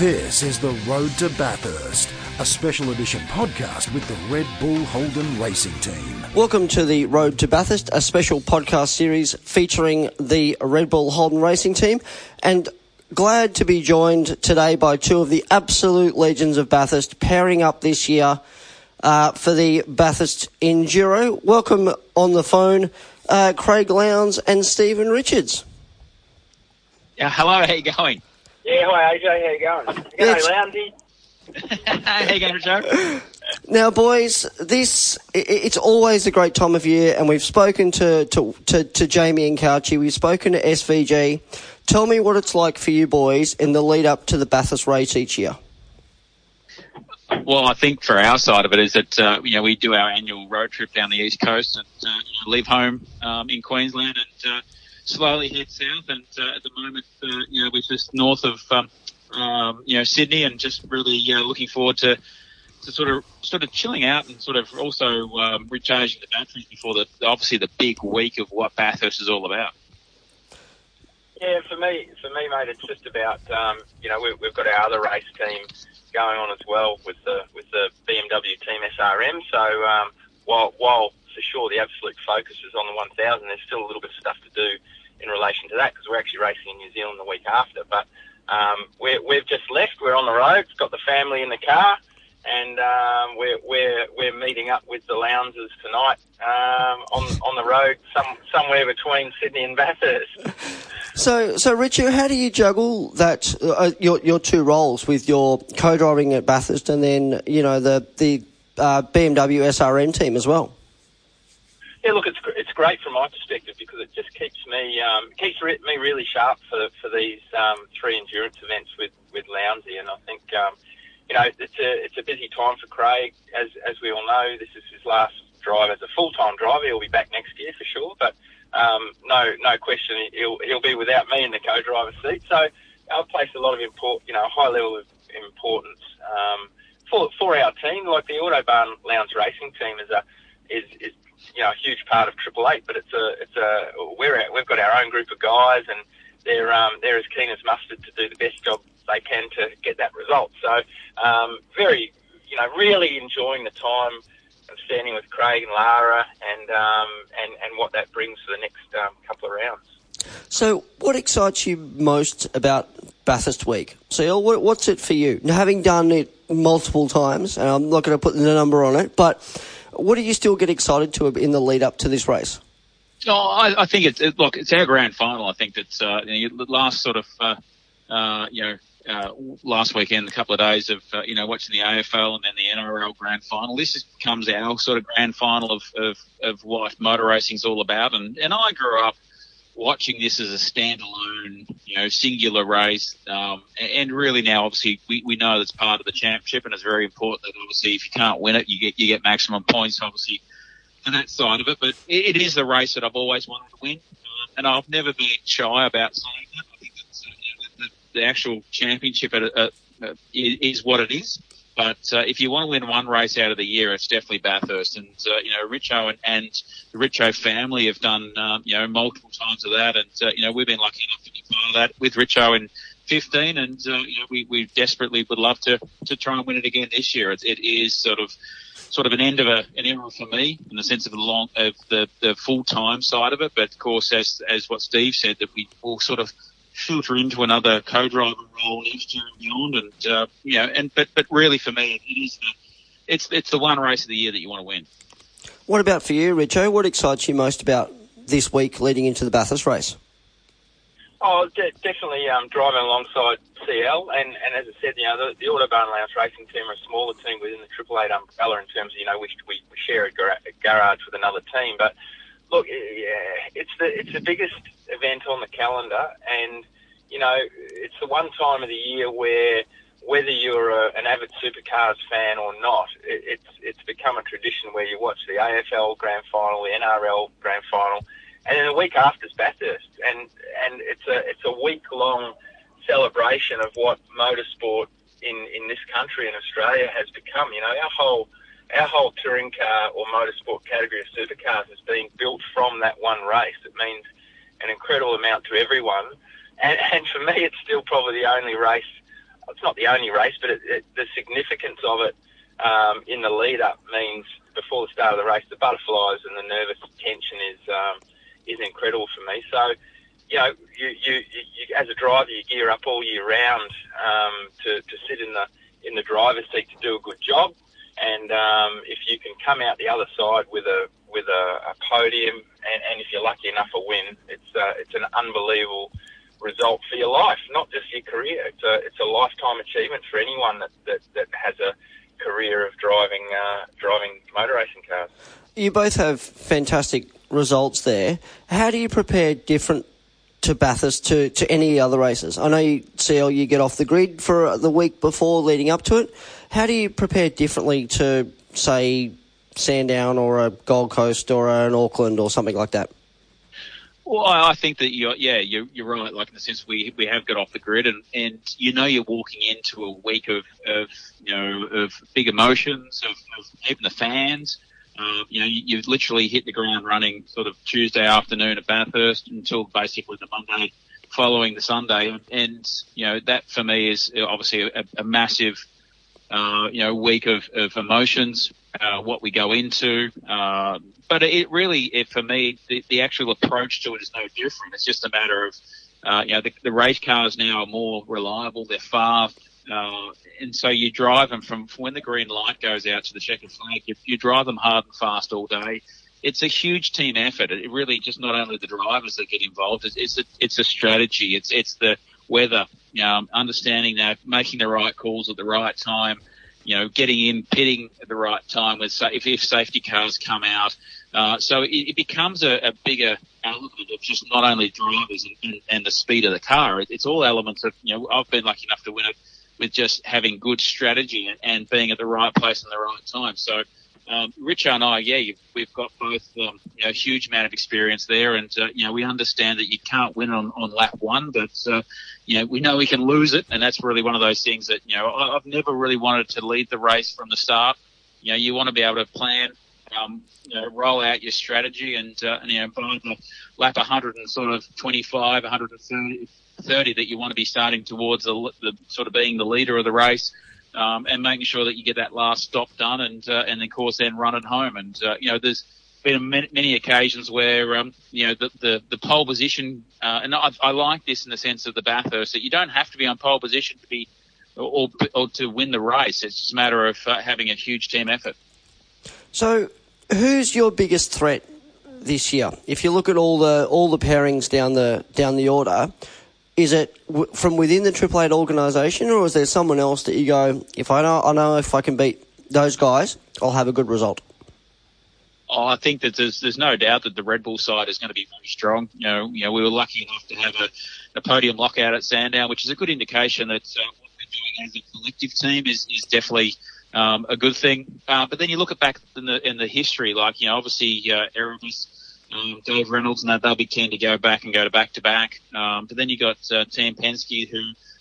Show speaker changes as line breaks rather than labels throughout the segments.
This is the Road to Bathurst, a special edition podcast with the Red Bull Holden Racing Team.
Welcome to the Road to Bathurst, a special podcast series featuring the Red Bull Holden Racing Team. And glad to be joined today by two of the absolute legends of Bathurst pairing up this year uh, for the Bathurst Enduro. Welcome on the phone, uh, Craig Lowndes and Steven Richards.
Yeah, hello, how you going?
Yeah, hi AJ, how you going?
Yes.
Loundy.
how you going, Joe?
Now, boys, this i- i- it's always a great time of year, and we've spoken to to, to, to Jamie and Couchy. We've spoken to SVG. Tell me what it's like for you boys in the lead up to the Bathurst race each year.
Well, I think for our side of it is that uh, you know we do our annual road trip down the east coast and uh, leave home um, in Queensland and uh, slowly head south. And uh, at the moment, uh, you know, we're just north of um, um, you know Sydney and just really uh, looking forward to to sort of sort of chilling out and sort of also um, recharging the batteries before the obviously the big week of what Bathurst is all about.
Yeah, for me, for me, mate, it's just about um, you know we, we've got our other race team going on as well with the with the BMW team SRM. So um, while while for sure the absolute focus is on the 1000, there's still a little bit of stuff to do in relation to that because we're actually racing in New Zealand the week after. But um, we're, we've just left. We're on the road. Got the family in the car. And um, we're, we're, we're meeting up with the Lowndeses tonight um, on, on the road, some, somewhere between Sydney and Bathurst.
So, so Richard, how do you juggle that uh, your your two roles with your co-driving at Bathurst and then you know the the uh, BMW SRM team as well?
Yeah, look, it's it's great from my perspective because it just keeps me um, keeps re- me really sharp for for these um, three endurance events with with Lowndesy, and I think um, you know it's a it's a busy time for Craig, as as we all know. This is his last drive as a full time driver. He'll be back next year for sure, but um, no no question he'll he'll be without me in the co-driver seat. So I've placed a lot of import, you know, high level of importance um, for for our team. Like the Autobarn Lowndes Racing team is a is is you know a huge part of Triple Eight, but it's a it's a we're we've got our own group of guys and they're um, they're as keen as mustard to do the best job they can to get that result. So um, very you know really enjoying the time of standing with Craig and Lara and um, and and what that brings for the next um, couple of rounds.
So, what excites you most about Bathurst Week? So, what's it for you? Having done it multiple times, and I'm not going to put the number on it, but what do you still get excited to in the lead up to this race?
Oh, I, I think it's it, look, it's our grand final. I think that's uh, you know, last sort of uh, uh, you know uh, last weekend, a couple of days of uh, you know watching the AFL and then the NRL grand final. This is, becomes our sort of grand final of, of, of what motor racing's all about. And and I grew up watching this as a standalone, you know, singular race. Um, and really now, obviously, we, we know that's part of the championship, and it's very important that obviously if you can't win it, you get you get maximum points, obviously, for that side of it. But it, it is the race that I've always wanted to win, uh, and I've never been shy about saying that. I think know, the, the actual championship at, uh, is, is what it is. But uh, if you want to win one race out of the year, it's definitely Bathurst. And uh, you know, Richo and, and the Richo family have done um, you know multiple times of that, and uh, you know we've been lucky enough to be part of that with Richo in 15, and uh, you know we, we desperately would love to to try and win it again this year. It, it is sort of sort of an end of a, an era for me in the sense of the long of the, the full time side of it. But of course, as as what Steve said, that we all sort of filter into another co-driver role next year and beyond. And uh, you know, and but but really for me, it is the it's it's the one race of the year that you want to win.
What about for you, Richo? What excites you most about this week leading into the Bathurst race?
Oh, de- definitely um, driving alongside CL, and, and as I said, you know, the, the Autobarn Lowndes Racing team are a smaller team within the Triple Eight umbrella in terms of, you know, we, we, we share a, gar- a garage with another team. But look, yeah, it's the it's the biggest event on the calendar, and you know, it's the one time of the year where whether you're a, an avid supercars fan or not, it, it's it's become a tradition where you watch the AFL Grand Final, the NRL Grand Final, and then the week after is Bathurst, and and it's a it's a week long celebration of what motorsport in in this country in Australia has become. You know, our whole our whole touring car or motorsport category of supercars has been built from that one race. It means an incredible amount to everyone, and, and for me, it's still probably the only race it's not the only race, but it, it, the significance of it um, in the lead up means before the start of the race, the butterflies and the nervous tension is um, is incredible for me. So, you know, you, you, you, as a driver, you gear up all year round um, to, to sit in the in the driver's seat to do a good job. And um, if you can come out the other side with a with a, a podium, and, and, if you're lucky enough a win, it's uh, it's an unbelievable result for your life, not just your career. It's a it's a lifetime achievement for anyone that, that, that has a career of driving uh, driving motor racing cars.
You both have fantastic results there. How do you prepare different to Bathurst to, to any other races? I know you see you get off the grid for the week before leading up to it. How do you prepare differently to say Sandown or a Gold Coast or an Auckland or something like that?
Well, I think that you're, yeah, you're, you're right. Like in the sense we we have got off the grid, and, and you know you're walking into a week of, of you know of big emotions, of, of even the fans. Uh, you know, you, you've literally hit the ground running sort of Tuesday afternoon at Bathurst until basically the Monday following the Sunday, and, you know that for me is obviously a, a massive uh, you know, week of, of emotions, uh, what we go into. Uh, but it really, it, for me, the, the actual approach to it is no different. It's just a matter of, uh, you know, the, the race cars now are more reliable. They're fast. Uh, and so you drive them from, when the green light goes out to the checkered flag. You, you drive them hard and fast all day. It's a huge team effort. It really just not only the drivers that get involved. It's, it's a it's a strategy. It's it's the weather, um, understanding that, making the right calls at the right time, you know, getting in, pitting at the right time with if, if safety cars come out. Uh, so it, it becomes a, a, bigger element of just not only drivers and, and, and the speed of the car. It, it's all elements of, you know, I've been lucky enough to win it with just having good strategy and, and being at the right place in the right time. So um, Richo and I, yeah, we've got both um, you know, a huge amount of experience there, and uh, you know we understand that you can't win on, on lap one, but uh, you know we know we can lose it, and that's really one of those things that you know I've never really wanted to lead the race from the start. You know, you want to be able to plan, um, you know, roll out your strategy, and, uh, and you know by the lap 100 and sort of 25, 130 30 that you want to be starting towards the, the sort of being the leader of the race um, and making sure that you get that last stop done and uh, and of course then run it home. And uh, you know, there's been many, many occasions where um, you know the the, the pole position, uh, and I, I like this in the sense of the Bathurst that you don't have to be on pole position to be or, or to win the race. It's just a matter of uh, having a huge team effort.
So, who's your biggest threat this year? If you look at all the all the pairings down the down the order, is it w- from within the Triple Eight organisation, or is there someone else that you go, if I know, I know if I can beat those guys, I'll have a good result?
Oh, I think that there's there's no doubt that the Red Bull side is going to be very strong. You know, you know, we were lucky enough to have a, a podium lockout at Sandown, which is a good indication that uh, what we're doing as a collective team is is definitely um, a good thing. Uh, but then you look at back in the in the history, like you know, obviously uh, Erebus um, Dave Reynolds, and that they'll be keen to go back and go to back to back. Um, but then you got uh, Team Penske, who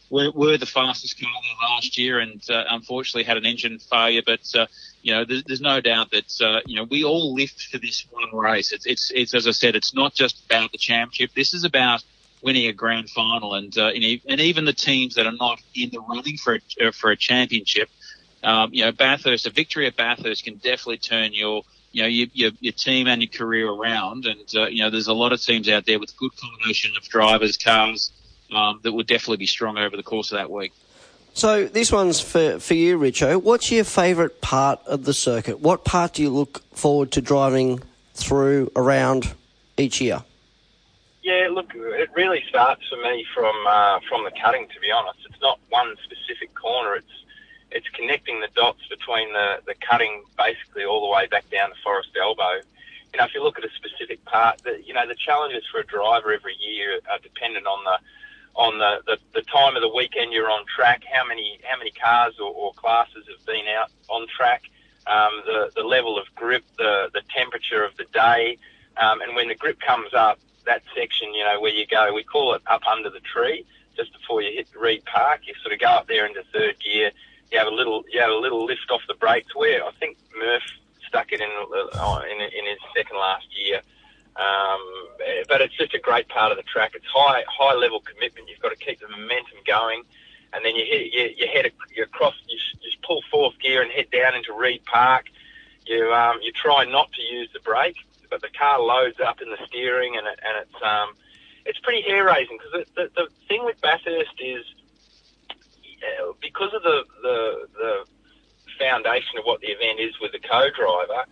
were, were the fastest car last year, and uh, unfortunately had an engine failure. But uh, you know, there's, there's no doubt that uh, you know we all live for this one race. It's, it's it's as I said, it's not just about the championship. This is about winning a grand final, and uh, and even the teams that are not in the running for a, for a championship. Um, you know, Bathurst, a victory at Bathurst can definitely turn your you know, your, your, your, team and your career around. And, uh, you know, there's a lot of teams out there with good combination of drivers, cars, um, that will definitely be strong over the course of that week.
So this one's for, for you, Richo. What's your favourite part of the circuit? What part do you look forward to driving through around each year?
Yeah, look, it really starts for me from uh, from the cutting. To be honest, it's not one specific corner. It's it's connecting the dots between the, the cutting basically all the way back down to Forest Elbow. You know, if you look at a specific part, the, you know, the challenges for a driver every year are dependent on the on the, the, the time of the weekend you're on track, how many how many cars or, or classes have been out on track, um, the the level of grip, the the temperature of the day, um, and when the grip comes up, that section, you know, where you go, we call it up under the tree, just before you hit Reid Park. You sort of go up there into third gear you have a little you have a little lift off the brakes. Where I think Murph stuck it in uh, in, in his second last year. Um, but it's just a great part of the track. It's high high level commitment. You've got to keep the momentum going. and then you hit, you, you head you cross, you, you pull fourth gear and head down into Reid Park. You um, you try not to use the brake, but the car loads up in the steering, and it, and it's um, it's pretty hair raising because the, the thing with Bathurst is Uh, because of the, the the foundation of what the event is with the co-driver,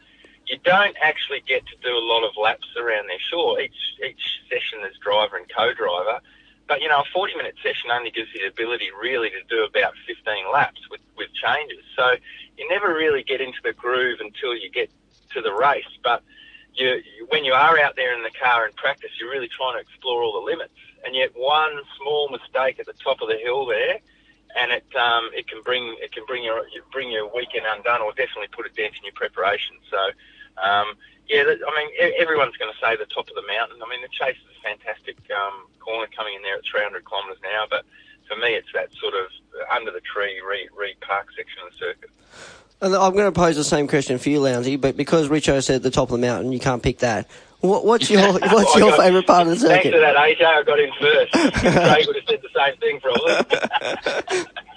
you don't actually get to do a lot of laps around there. Sure, each each session is driver and co-driver, but you know, a 40 minute session only gives you the ability really to do about 15 laps with, with changes. So you never really get into the groove until you get to the race. But you, when you are out there in the car in practice, you're really trying to explore all the limits. And yet one small mistake at the top of the hill there, and it um, it can bring it can bring your bring your weekend undone, or definitely put a dent in your preparation. So um, yeah, I mean, everyone's going to say the top of the mountain. I mean, the chase is a fantastic um, corner coming in there at 300 kilometres an hour, but for me, it's that sort of under the tree, Reid, Reid Park section of the circuit.
And I'm going to pose the same question for you, Lowndesy, but because Richo said the top of the mountain, you can't pick that. What, what's your what's your favourite part of the circuit?
Thanks to that AJ, I got in first. Craig would have said the same thing, probably.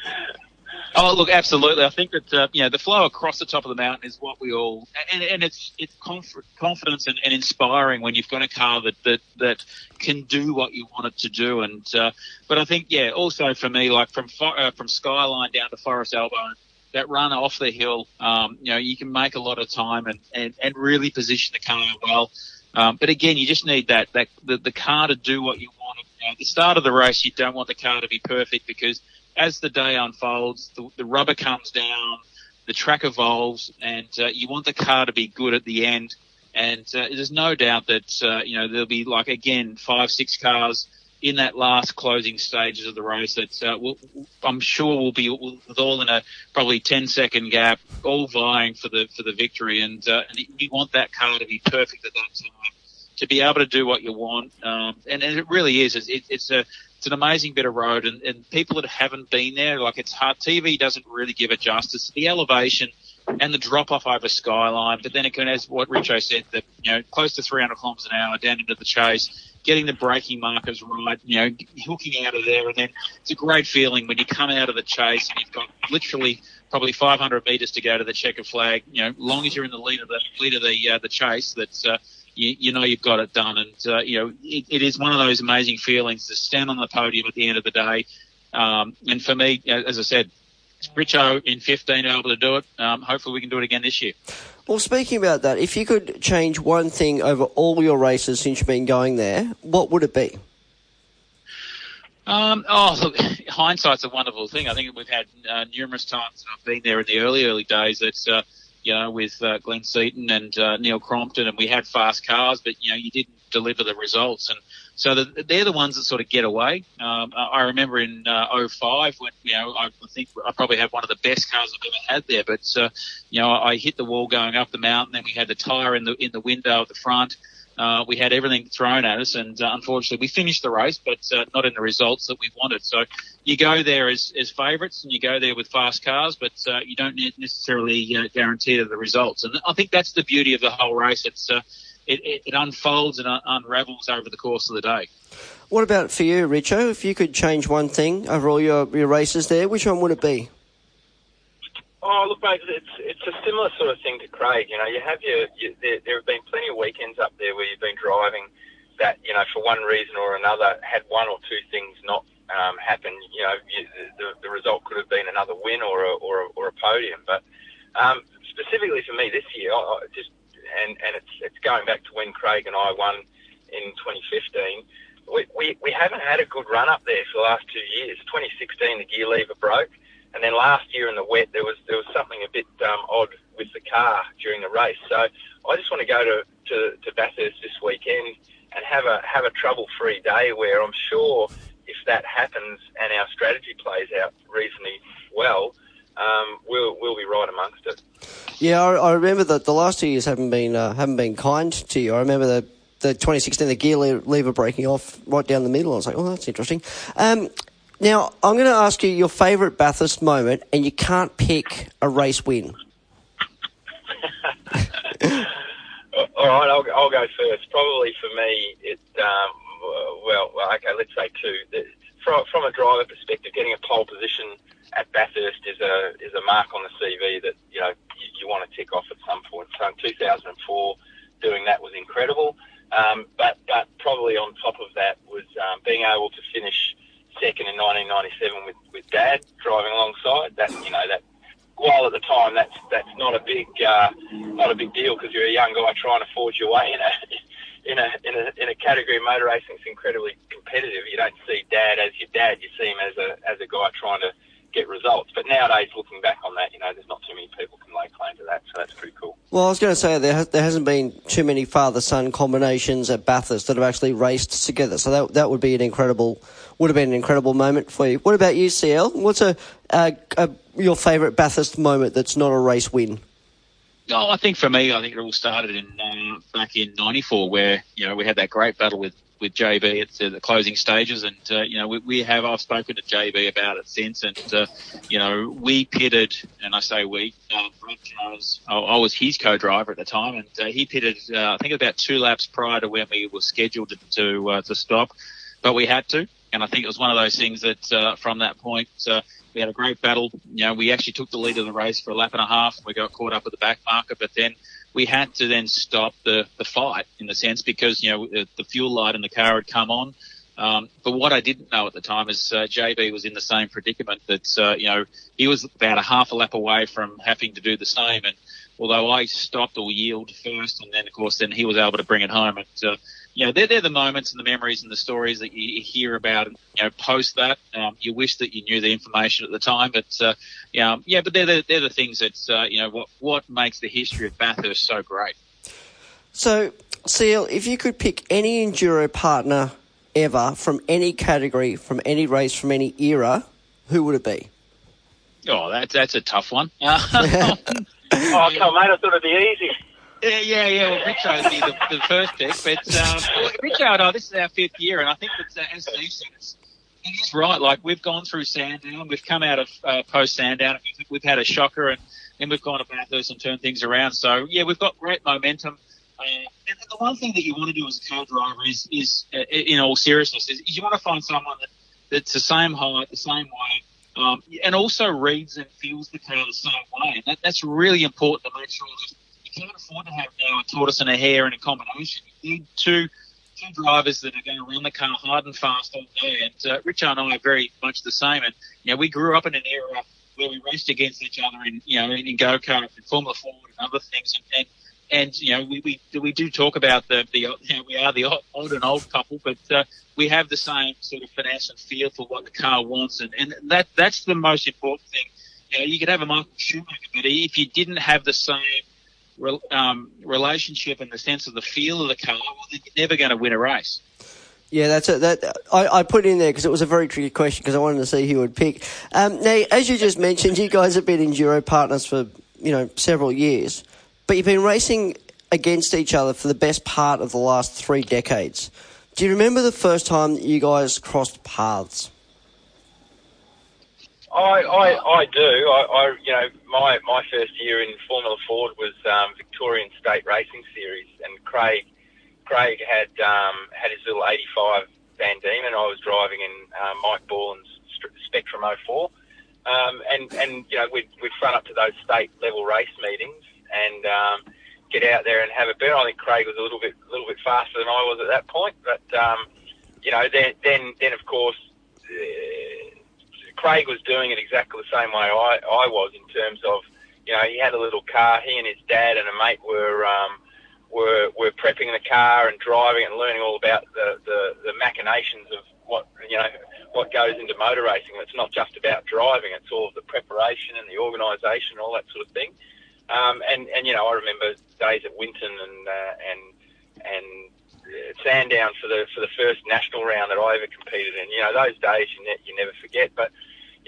Oh, look, absolutely. I think that uh, you know the flow across the top of the mountain is what we all, and, and it's it's conf- confidence and, and, inspiring when you've got a car that that that can do what you want it to do. And uh, but I think yeah, also for me, like from uh, from Skyline down to Forest Elbow, that run off the hill, um, you know, you can make a lot of time and and, and really position the car well. Um, but again, you just need that that the, the car to do what you want. You know, at the start of the race, you don't want the car to be perfect because as the day unfolds, the, the rubber comes down, the track evolves, and uh, you want the car to be good at the end. And uh, there's no doubt that uh, you know there'll be like again five, six cars in that last closing stages of the race that uh, we'll, I'm sure will be with all in a probably 10 second gap, all vying for the for the victory. And, uh, and you want that car to be perfect at that time to be able to do what you want. Um, and, and it really is. It's, it's a it's an amazing bit of road, and, and people that haven't been there, like it's hard. TV doesn't really give it justice. The elevation and the drop off over Skyline, but then it can, as what Richo said, that you know, close to 300 kilometres an hour down into the chase, getting the braking markers right, you know, hooking out of there, and then it's a great feeling when you come out of the chase and you've got literally probably 500 metres to go to the checker flag. You know, long as you're in the lead of the lead of the uh, the chase, that's uh, you, you know you've got it done. And, uh, you know, it, it is one of those amazing feelings to stand on the podium at the end of the day. Um, and for me, as I said, Richo in 15 able to do it. Um, hopefully we can do it again this year.
Well, speaking about that, if you could change one thing over all your races since you've been going there, what would it be?
Um, oh, look, hindsight's a wonderful thing. I think we've had uh, numerous times, I've been there in the early, early days, that uh, you know, with uh, Glenn Seton and uh, Neil Crompton, and we had fast cars, but you know, you didn't deliver the results, and so the, they're the ones that sort of get away. Um, I remember in uh, 05 when you know I think I probably had one of the best cars I've ever had there, but uh, you know I hit the wall going up the mountain, then we had the tire in the in the window at the front. Uh, we had everything thrown at us, and uh, unfortunately, we finished the race, but uh, not in the results that we wanted. So you go there as, as favourites, and you go there with fast cars, but uh, you don't necessarily uh, guarantee the results. And I think that's the beauty of the whole race. It's uh, it, it, it unfolds and un- unravels over the course of the day.
What about for you, Richo? If you could change one thing over all your, your races there, which one would it be?
Oh, look, mate, it's it's a similar sort of thing to Craig. You know, you have your, you, there, there have been plenty of weekends up there where you've been driving that, you know, for one reason or another, had one or two things not um, happen. You know, you, the, the result could have been another win or a, or a, or a podium. But um, specifically for me this year, I, I just and and it's it's going back to when Craig and I won in 2015. We, we, we haven't had a good run up there for the last two years. 2016, the gear lever broke. And then last year in the wet, there was there was something a bit um, odd with the car during the race. So I just want to go to, to, to Bathurst this weekend and have a have a trouble free day where I'm sure if that happens and our strategy plays out reasonably well, um, we'll we'll be right amongst it.
Yeah, I, I remember that the last two years haven't been uh, haven't been kind to you. I remember the the 2016 the gear lever breaking off right down the middle. I was like, oh, that's interesting. Um, now, I'm going to ask you your favourite Bathurst moment, and you can't pick a race win.
All right, I'll, I'll go first. Probably for me, it um, well, okay, let's say two. From from a driver perspective, getting a pole position at Bathurst is a is a mark on the CV that you know you, you want to tick off at some point. So in 2004, doing that was incredible. Um, but but probably on top of that was um, being able to finish second in 1997 with, with Dad driving alongside. That you know that while at the time that's that's not a big uh, not a big deal because you're a young guy trying to forge your way in a in a in a in a category motor racing that's incredibly competitive. You don't see Dad as your dad. You see him as a as a guy trying to get results. But nowadays, looking back on that, you know, there's not too many people can lay claim to that, so that's pretty cool.
Well, I was going to say there, has, there hasn't been too many father-son combinations at Bathurst that have actually raced together, so that that would be an incredible would have been an incredible moment for you. What about you, CL? What's a, a, a your favourite Bathurst moment that's not a race win?
Oh, I think for me, I think it all started in uh, back in '94, where you know we had that great battle with with JB at the closing stages, and uh, you know we, we, have I've spoken to JB about it since, and uh, you know we pitted, and I say we, uh, I was I was his co-driver at the time, and uh, he pitted uh, I think about two laps prior to when we were scheduled to to, to stop, but we had to, and I think it was one of those things that from that point. We had a great battle. You know, we actually took the lead of the race for a lap and a half. We got caught up at the back marker, but then we had to then stop the, the fight in the sense because, you know, the, the fuel light in the car had come on. Um, but what I didn't know at the time is uh, JB was in the same predicament that, uh, you know, he was about a half a lap away from having to do the same. And although I stopped or yield first, and then, of course, then he was able to bring it home. And, uh, you know, they're, they're the moments and the memories and the stories that you hear about, you know, post that. Um, you wish that you knew the information at the time, but, uh, yeah, yeah, but they're the, they're the things that, uh, you know, what, what makes the history of Bathurst so great.
So, CL, if you could pick any enduro partner ever from any category, from any race, from any era, who would it be?
Oh, that's, that's a tough one.
oh, come on, mate, I thought it'd be easy.
Yeah, yeah, yeah. Well, Richo would be the, the first pick, but um, Richo, oh, this is our fifth year, and I think that uh, as Steve it's, right. Like we've gone through Sandown, we've come out of uh, post Sandown, we've, had a shocker, and then we've gone to Bathurst and turned things around. So yeah, we've got great momentum. Uh, and the one thing that you want to do as a co-driver is, is uh, in all seriousness, is, is you want to find someone that, that's the same height, the same weight, um, and also reads and feels the car the same way. And that, that's really important to make sure that you can't afford to have now a tortoise and a hare in a combination. You need two two drivers that are going to run the car hard and fast all day. And uh, Richard and I are very much the same. And you know, we grew up in an era where we raced against each other in you know in, in go kart and Formula Ford and other things. And, and and you know we, we we do talk about the the you know, we are the old and old couple, but uh, we have the same sort of finesse and feel for what the car wants, and, and that that's the most important thing. You know, you could have a Michael Schumacher, but if you didn't have the same um, relationship and the sense of the feel of the car, well, then you're never going to win a race.
Yeah, that's it. That I, I put in there because it was a very tricky question because I wanted to see who would pick. Um, now, as you just mentioned, you guys have been enduro partners for you know several years, but you've been racing against each other for the best part of the last three decades. Do you remember the first time that you guys crossed paths?
I, I, I do. I, I, you know, my, my first year in Formula Ford was um, Victorian State Racing Series, and Craig, Craig had um, had his little '85 Van Diemen. I was driving in uh, Mike Borland's Spectrum 04, um, and and you know we'd, we'd front up to those state level race meetings and um, get out there and have a bet. I think Craig was a little bit a little bit faster than I was at that point, but um, you know then then then of course. Uh, Craig was doing it exactly the same way I, I was in terms of, you know, he had a little car. He and his dad and a mate were um, were were prepping the car and driving and learning all about the, the, the machinations of what you know what goes into motor racing. It's not just about driving; it's all of the preparation and the organisation, and all that sort of thing. Um, and and you know, I remember days at Winton and uh, and and Sandown for the for the first national round that I ever competed in. You know, those days you, ne- you never forget. But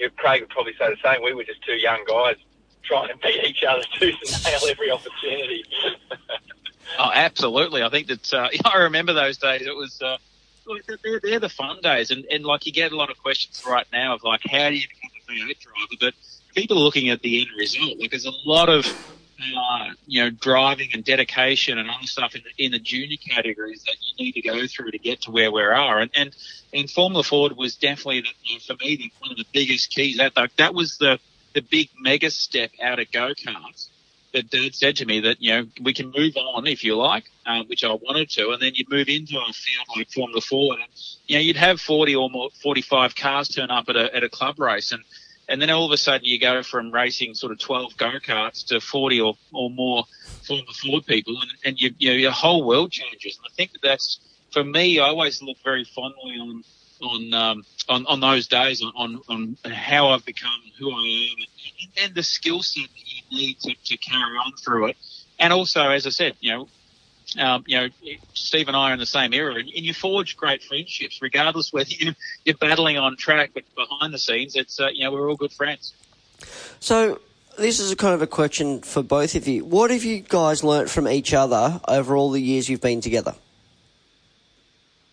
you Craig would probably say the same. We were just two young guys trying to beat each other tooth and nail every opportunity.
oh, absolutely. I think that uh, I remember those days. It was. Uh, they're, they're the fun days, and, and like you get a lot of questions right now of like how do you become a V8 driver, but people are looking at the end result. Like there's a lot of uh, you know, driving and dedication and other stuff in the, in the junior categories that you need to go through to get to where we are. And, and, and Formula Ford was definitely, the, you know, for me, the, one of the biggest keys. That, that was the, the big mega step out of go-karts that Dad said to me that, you know, we can move on if you like, um, which I wanted to, and then you'd move into a field like Formula Ford and, you know, you'd have 40 or more, 45 cars turn up at a, at a club race and, and then all of a sudden you go from racing sort of 12 go-karts to 40 or, or more Formula Ford people and, and you, you know, your whole world changes. And I think that that's, for me, I always look very fondly on, on, um, on, on those days on, on, on how I've become who I am and, and the skill set that you need to, to carry on through it. And also, as I said, you know, um, you know, Steve and I are in the same era, and, and you forge great friendships, regardless whether you, you're battling on track, but behind the scenes, it's uh, you know we're all good friends.
So this is a kind of a question for both of you. What have you guys learnt from each other over all the years you've been together?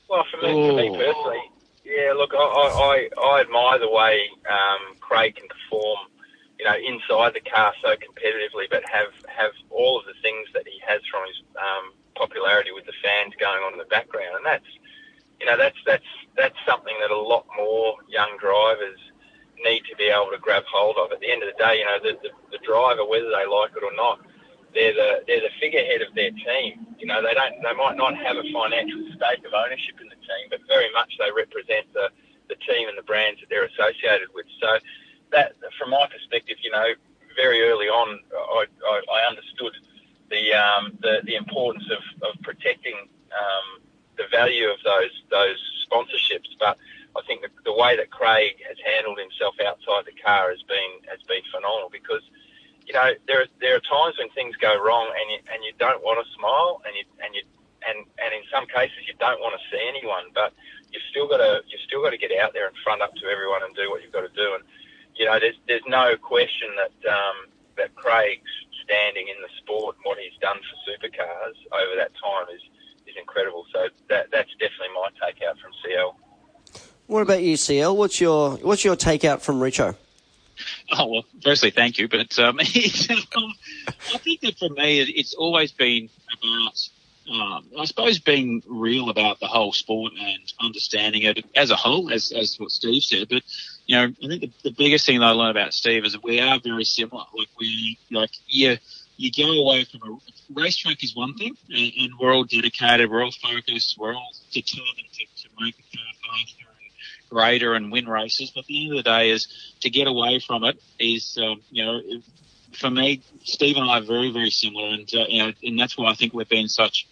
Well, for me, for me personally, yeah. Look, I, I, I admire the way um, Craig can perform you know, inside the car so competitively, but have have all of the things that he has from his um, popularity with the fans going on in the background, and that's you know that's that's that's something that a lot more young drivers need to be able to grab hold of. At the end of the day, you know, the, the, the driver, whether they like it or not, they're the they're the figurehead of their team. You know, they don't they might not have a financial stake of ownership in the team, but very much they represent the the team and the brands that they're associated with. So that, from my perspective, you know, very early on, I, I, I understood the, um, the the importance of, of protecting um, the value of those those sponsorships. But I think the, the way that Craig has handled himself outside the car has been has been phenomenal because you know there are, there are times when things go wrong and you, and you don't want to smile and you and you and and in some cases you don't want to see anyone, but you've still got to you've still got to get out there and front up to everyone and do what you've got to do and you know, there's there's no question that um, that Craig's standing in the sport and what he's done for supercars over that time is is incredible. So that that's definitely my takeout from CL.
What about you, CL? What's your what's your takeout from Richo?
Oh well, firstly, thank you. But um, um, I think that for me, it's always been about, um, I suppose, being real about the whole sport and understanding it as a whole, as as what Steve said. But you know, I think the, the biggest thing that I learned about Steve is that we are very similar. Like we, like, yeah, you go away from a racetrack is one thing, and, and we're all dedicated, we're all focused, we're all determined to, to make the car faster and greater and win races. But at the end of the day, is to get away from it is, um, you know, for me, Steve and I are very, very similar, and uh, you know, and that's why I think we've been such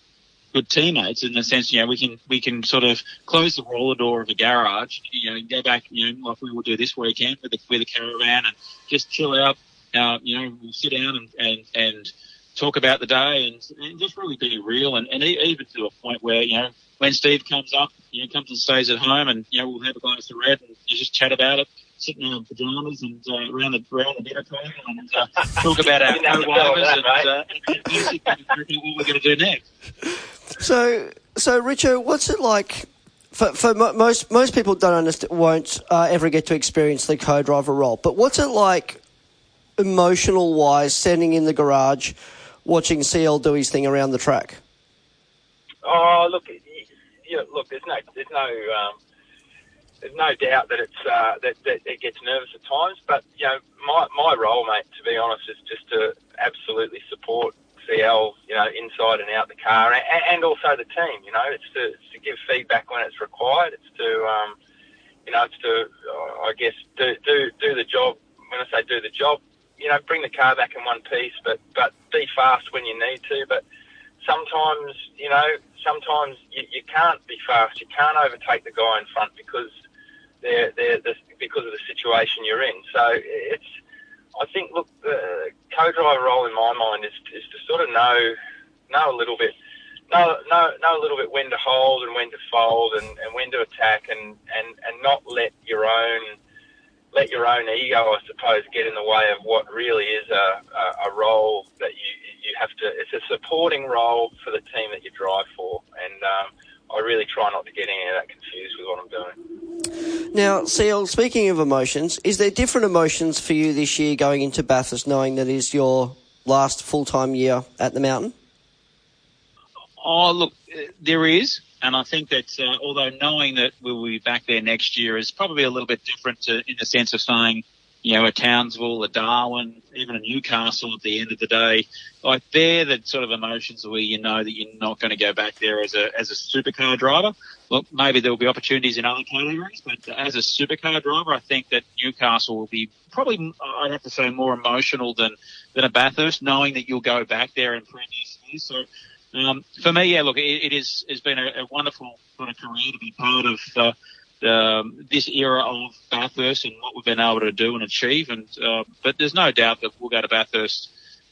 good teammates in the sense, you know, we can we can sort of close the roller door of a garage, you know, go back, you know, like we will do this weekend with the with the caravan and just chill out. Uh, you know, we'll sit down and, and, and talk about the day and, and just really be real and, and even to a point where, you know, when Steve comes up, you know, comes and stays at home and, you know, we'll have a glass of red and you just chat about it, sitting in our pajamas and uh, around the around the dinner table and uh, talk about our co-drivers and, uh, and, and, and what we're going to do next.
So, so Richo, what's it like? For, for most most people don't understand, won't uh, ever get to experience the co-driver role. But what's it like, emotional wise, standing in the garage, watching CL do his thing around the track?
Oh, look, yeah, look, there's no, there's no, um, there's no doubt that it's uh, that, that it gets nervous at times. But you know, my my role, mate, to be honest, is just to absolutely support CL, you know, inside and out the car, and, and also the team. You know, it's to, it's to give feedback when it's required. It's to, um, you know, it's to, I guess, do do do the job. When I say do the job, you know, bring the car back in one piece, but but be fast when you need to. But sometimes, you know, sometimes you, you can't be fast. You can't overtake the guy in front because they're, they're the, because of the situation you're in. So it's I think, look, the co-driver role in my mind is, is to sort of know know a little bit, know, know, know a little bit when to hold and when to fold and, and when to attack and, and, and not let your own let your own ego, I suppose, get in the way of what really is a, a, a role that you you have to. It's a supporting role for the team that you drive for, and um, I really try not to get any of that confused with what I'm doing.
Now, CL, speaking of emotions, is there different emotions for you this year going into Bathurst, knowing that is your last full time year at the mountain?
Oh, look, there is. And I think that uh, although knowing that we'll be back there next year is probably a little bit different to, in the sense of saying, you know, a Townsville, a Darwin, even a Newcastle at the end of the day, like they're the sort of emotions where you know that you're not going to go back there as a, as a supercar driver. Look, maybe there will be opportunities in other categories, but as a supercar driver, I think that Newcastle will be probably, I'd have to say, more emotional than, than a Bathurst, knowing that you'll go back there in previous years. So, um, for me, yeah, look, it, it is has been a, a, wonderful sort of career to be part of uh, the, this era of Bathurst and what we've been able to do and achieve. And uh, but there's no doubt that we'll go to Bathurst,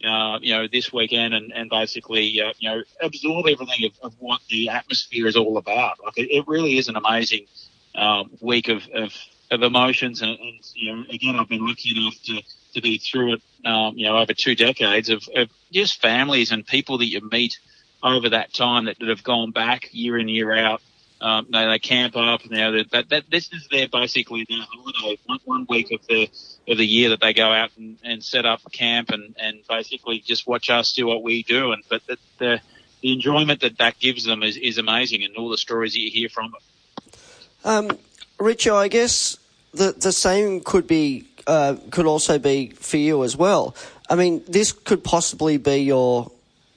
uh, you know, this weekend and, and basically, uh, you know, absorb everything of, of, what the atmosphere is all about. Like it, it really is an amazing um, week of, of, of emotions. And, and, you know, again, I've been lucky enough to to be through it, um, you know, over two decades of, of just families and people that you meet over that time that, that have gone back year in year out. Um, they, they camp up. Now that, that, that this is their basically their holiday, one, one week of the of the year that they go out and, and set up camp and, and basically just watch us do what we do. And but the, the the enjoyment that that gives them is, is amazing, and all the stories that you hear from them.
Um, Richard, I guess the the same could be uh, could also be for you as well. I mean, this could possibly be your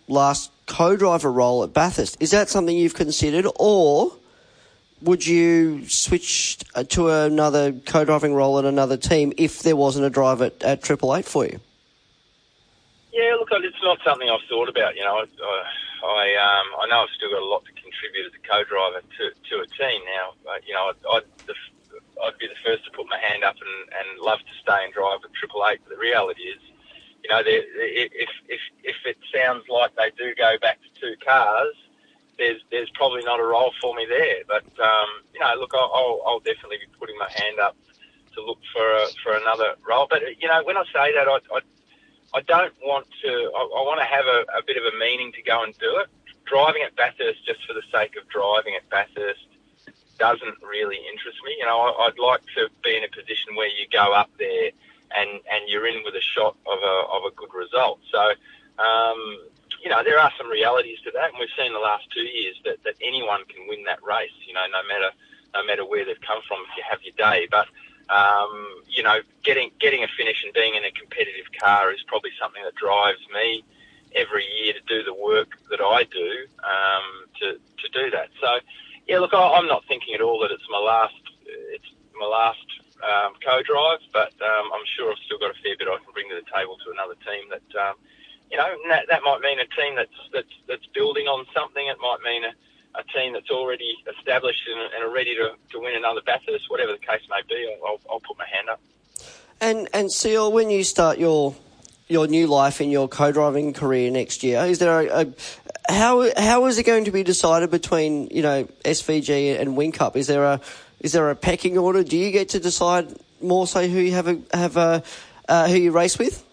last co-driver role at Bathurst. Is that something you've considered, or would you switch uh, to another co-driving role at another team if there wasn't a drive at, at Triple Eight for you?
Yeah, look, it's not something I've thought about. You know, I, I, um, I know I've still got a lot to contribute as a co-driver to, to a team now. But, you know, I'd, I'd, I'd be the first to put my hand up and, and love to stay and drive at Triple Eight. But the reality is, you know, if if if it sounds like they do go back to two cars, there's there's probably not a role for me there. But um, you know, look, I'll, I'll definitely be putting my hand up to look for a, for another role. But you know, when I say that, I I, I don't want to. I, I want to have a, a bit of a meaning to go and do it. Driving at Bathurst just for the sake of driving at Bathurst doesn't really interest me. You know, I, I'd like to be in a position where you go up there and, and you're in with a shot of a, of a good result. So, um, you know, there are some realities and we've seen the last two years that, that anyone can win that race. You know, no matter no matter where they've come from, if you have your day. But um, you know, getting getting a finish and being in a competitive car is probably something that drives me every year to do the work that I do um, to to do that. So, yeah, look, I, I'm not thinking at all that it's my last it's my last um, co-drive, but um, I'm sure I've still got a fair bit I can bring to the table to another team. That um, you know, that, that might mean a team that's that's that's building on something. It might mean a, a team that's already established and, and are ready to, to win another Bathurst, whatever the case may be. I'll, I'll put my hand up.
And and CL, when you start your your new life in your co-driving career next year, is there a, a how how is it going to be decided between you know SVG and Whincup? Is there a is there a pecking order? Do you get to decide more so who you have a, have a, uh, who you race with?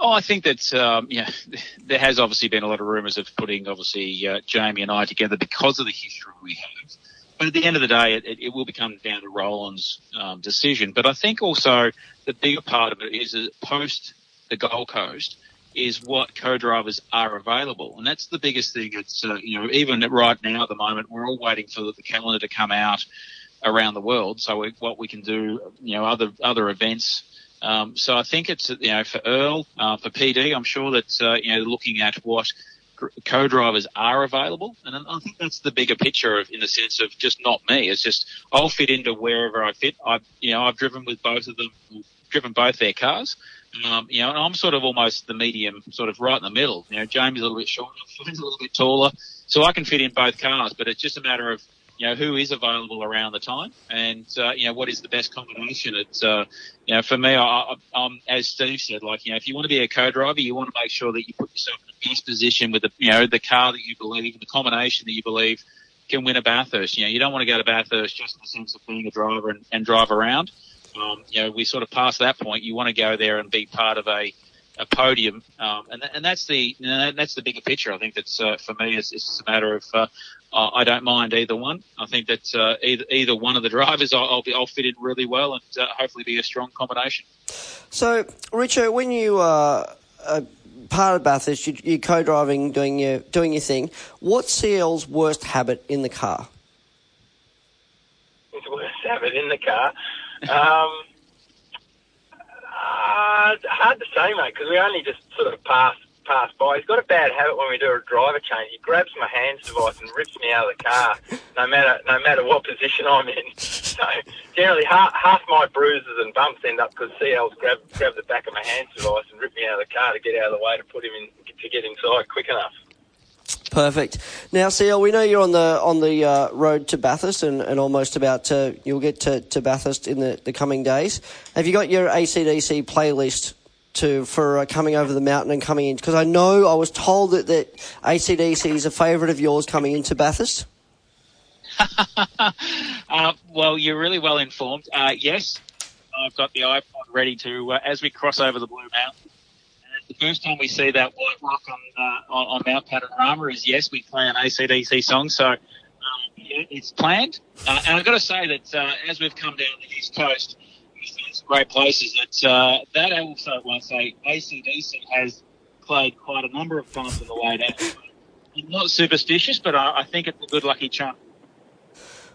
Oh, I think that um, yeah, there has obviously been a lot of rumours of putting obviously uh, Jamie and I together because of the history we have. But at the end of the day, it, it will become down to Roland's um, decision. But I think also the bigger part of it is that post the Gold Coast is what co-drivers are available, and that's the biggest thing. It's uh, you know even right now at the moment we're all waiting for the calendar to come out around the world. So we, what we can do, you know, other other events. Um, so I think it's you know for Earl, uh, for PD, I'm sure that uh, you know looking at what co-drivers are available, and I think that's the bigger picture of, in the sense of just not me. It's just I'll fit into wherever I fit. I you know I've driven with both of them, driven both their cars. Um, you know, and I'm sort of almost the medium, sort of right in the middle. You know, Jamie's a little bit shorter, Flynn's a little bit taller, so I can fit in both cars. But it's just a matter of you know, who is available around the time and, uh, you know, what is the best combination. It's, uh, you know, for me, I, am as Steve said, like, you know, if you want to be a co-driver, you want to make sure that you put yourself in the best position with the, you know, the car that you believe, the combination that you believe can win a Bathurst. You know, you don't want to go to Bathurst just in the sense of being a driver and, and drive around. Um, you know, we sort of past that point. You want to go there and be part of a, a podium, um, and, and that's the you know, that's the bigger picture. I think that's uh, for me, it's, it's a matter of uh, I don't mind either one. I think that uh, either either one of the drivers, I'll, I'll, be, I'll fit in really well and uh, hopefully be a strong combination.
So, Richard, when you uh, uh, part of Bathurst. You, you're co-driving, doing your doing your thing. What's CL's worst habit in the car?
His worst habit in the car. Um, uh, hard to say, mate, because we only just sort of passed passed by. He's got a bad habit when we do a driver change. He grabs my HANS device and rips me out of the car, no matter no matter what position I'm in. So generally, half, half my bruises and bumps end up because CL's grabbed grabbed the back of my HANS device and ripped me out of the car to get out of the way to put him in to get inside quick enough.
Perfect. Now, CL, we know you're on the on the uh, road to Bathurst and, and almost about to you'll get to, to Bathurst in the, the coming days. Have you got your ACDC playlist to for uh, coming over the mountain and coming in? Because I know I was told that, that ACDC is a favourite of yours coming into Bathurst.
uh, well, you're really well informed. Uh, yes, I've got the iPod ready to uh, as we cross over the Blue Mountain. First time we see that white rock on uh, on, Mount Panorama is yes, we play an ACDC song. So um, yeah, it's planned. Uh, and I've got to say that uh, as we've come down the east coast, we've seen some great places. That that also, I say, ACDC has played quite a number of times on the way down. I'm not superstitious, but I, I think it's a good lucky charm.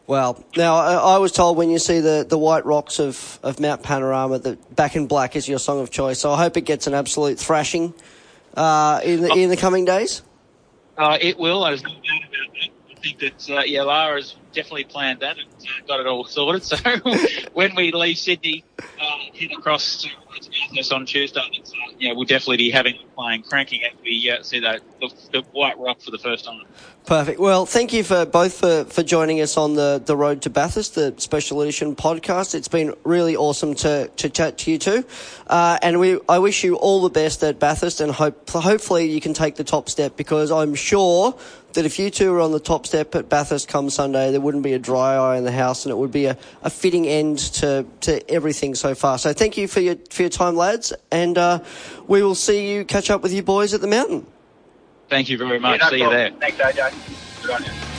Well, now I, I was told when you see the, the white rocks of, of Mount Panorama that Back in Black is your song of choice. So I hope it gets an absolute thrashing uh, in the in the coming days.
Uh, it will. There's no doubt about that. I think that uh, yeah, Lara's definitely planned that and uh, got it all sorted. So when we leave Sydney, uh, head across to Bathurst on Tuesday, uh, yeah, we'll definitely be having playing cranking as we see that the, the white rock for the first time.
Perfect. Well, thank you for both for, for joining us on the, the Road to Bathurst, the special edition podcast. It's been really awesome to, to chat to you two. Uh, and we, I wish you all the best at Bathurst and hope, hopefully you can take the top step because I'm sure that if you two were on the top step at Bathurst come Sunday, there wouldn't be a dry eye in the house and it would be a, a fitting end to, to everything so far. So thank you for your, for your time, lads. And, uh, we will see you catch up with you boys at the mountain.
Thank you very much.
Yeah, no
See you there.
Thanks, AJ. Good on you.